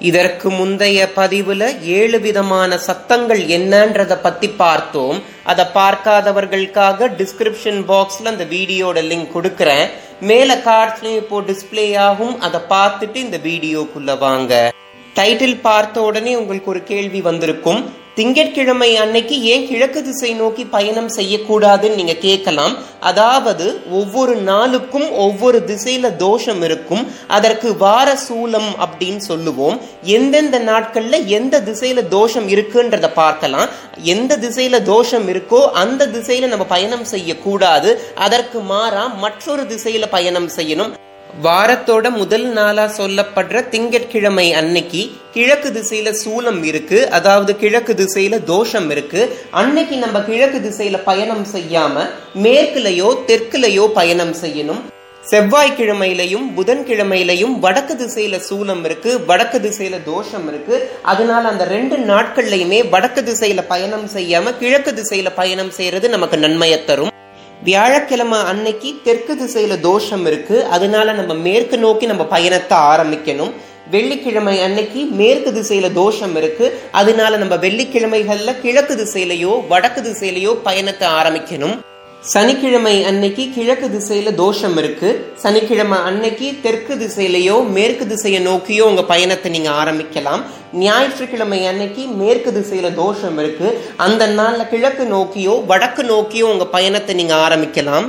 இதற்கு முந்தைய பதிவுல ஏழு விதமான சத்தங்கள் என்னன்றத பத்தி பார்த்தோம். அதை பார்க்காதவர்களுக்காக டிஸ்கிரிப்ஷன் பாக்ஸ்ல அந்த வீடியோட லிங்க் கொடுக்கறேன். மேல கார்ட்ஸ்லயும் இப்போ டிஸ்பிளே ஆகும். அதை பார்த்துட்டு இந்த வீடியோக்குள்ள வாங்க. டைட்டில் பார்த்த உடனே உங்களுக்கு ஒரு கேள்வி வந்திருக்கும். திங்கட்கிழமை அன்னைக்கு ஏன் கிழக்கு திசை நோக்கி பயணம் செய்யக்கூடாதுன்னு நீங்க கேட்கலாம். அதாவது ஒவ்வொரு நாளுக்கும் ஒவ்வொரு திசையில தோஷம் இருக்கும். அதற்கு வார சூலம் அப்படின்னு சொல்லுவோம். எந்தெந்த நாட்கள்ல எந்த திசையில தோஷம் இருக்குன்றத பார்க்கலாம். எந்த திசையில தோஷம் இருக்கோ அந்த திசையில நம்ம பயணம் செய்யக்கூடாது. அதற்கு மாறா மற்றொரு திசையில பயணம் செய்யணும். வாரத்தோட முதல் நாளா சொல்லப்படுற திங்கட்கிழமை அன்னைக்கு கிழக்கு திசையில சூலம் இருக்கு. அதாவது கிழக்கு திசையில தோஷம் இருக்கு. அன்னைக்கு நம்ம கிழக்கு திசையில பயணம் செய்யாம மேற்குலயோ தெற்குலயோ பயணம் செய்யணும். செவ்வாய்க்கிழமையிலையும் புதன்கிழமையிலையும் வடக்கு திசையில சூலம் இருக்கு வடக்கு திசையில தோஷம் இருக்கு. அதனால அந்த ரெண்டு நாட்கள்லயுமே வடக்கு திசையில பயணம் செய்யாம கிழக்கு திசையில பயணம் செய்யறது நமக்கு நன்மையை தரும். வியாழக்கிழமை அன்னைக்கு தெற்கு திசையில தோஷம் இருக்கு. அதனால நம்ம மேற்கு நோக்கி நம்ம பயணத்தை ஆரம்பிக்கணும். வெள்ளிக்கிழமை அன்னைக்கு மேற்கு திசையில தோஷம் இருக்கு. அதனால நம்ம வெள்ளிக்கிழமைகள்ல கிழக்கு திசையிலையோ வடக்கு திசையிலையோ பயணத்தை ஆரம்பிக்கணும். சனிக்கிழமை அன்னைக்கு கிழக்கு திசையில தோஷம் இருக்கு. சனிக்கிழமை அன்னைக்கு தெற்கு திசையிலையோ மேற்கு திசையை நோக்கியோ உங்க பயணத்தை நீங்க ஆரம்பிக்கலாம். ஞாயிற்றுக்கிழமை அன்னைக்கு மேற்கு திசையில தோஷம் இருக்கு. அந்த நாள்ல கிழக்கு நோக்கியோ வடக்கு நோக்கியோ உங்க பயணத்தை நீங்க ஆரம்பிக்கலாம்.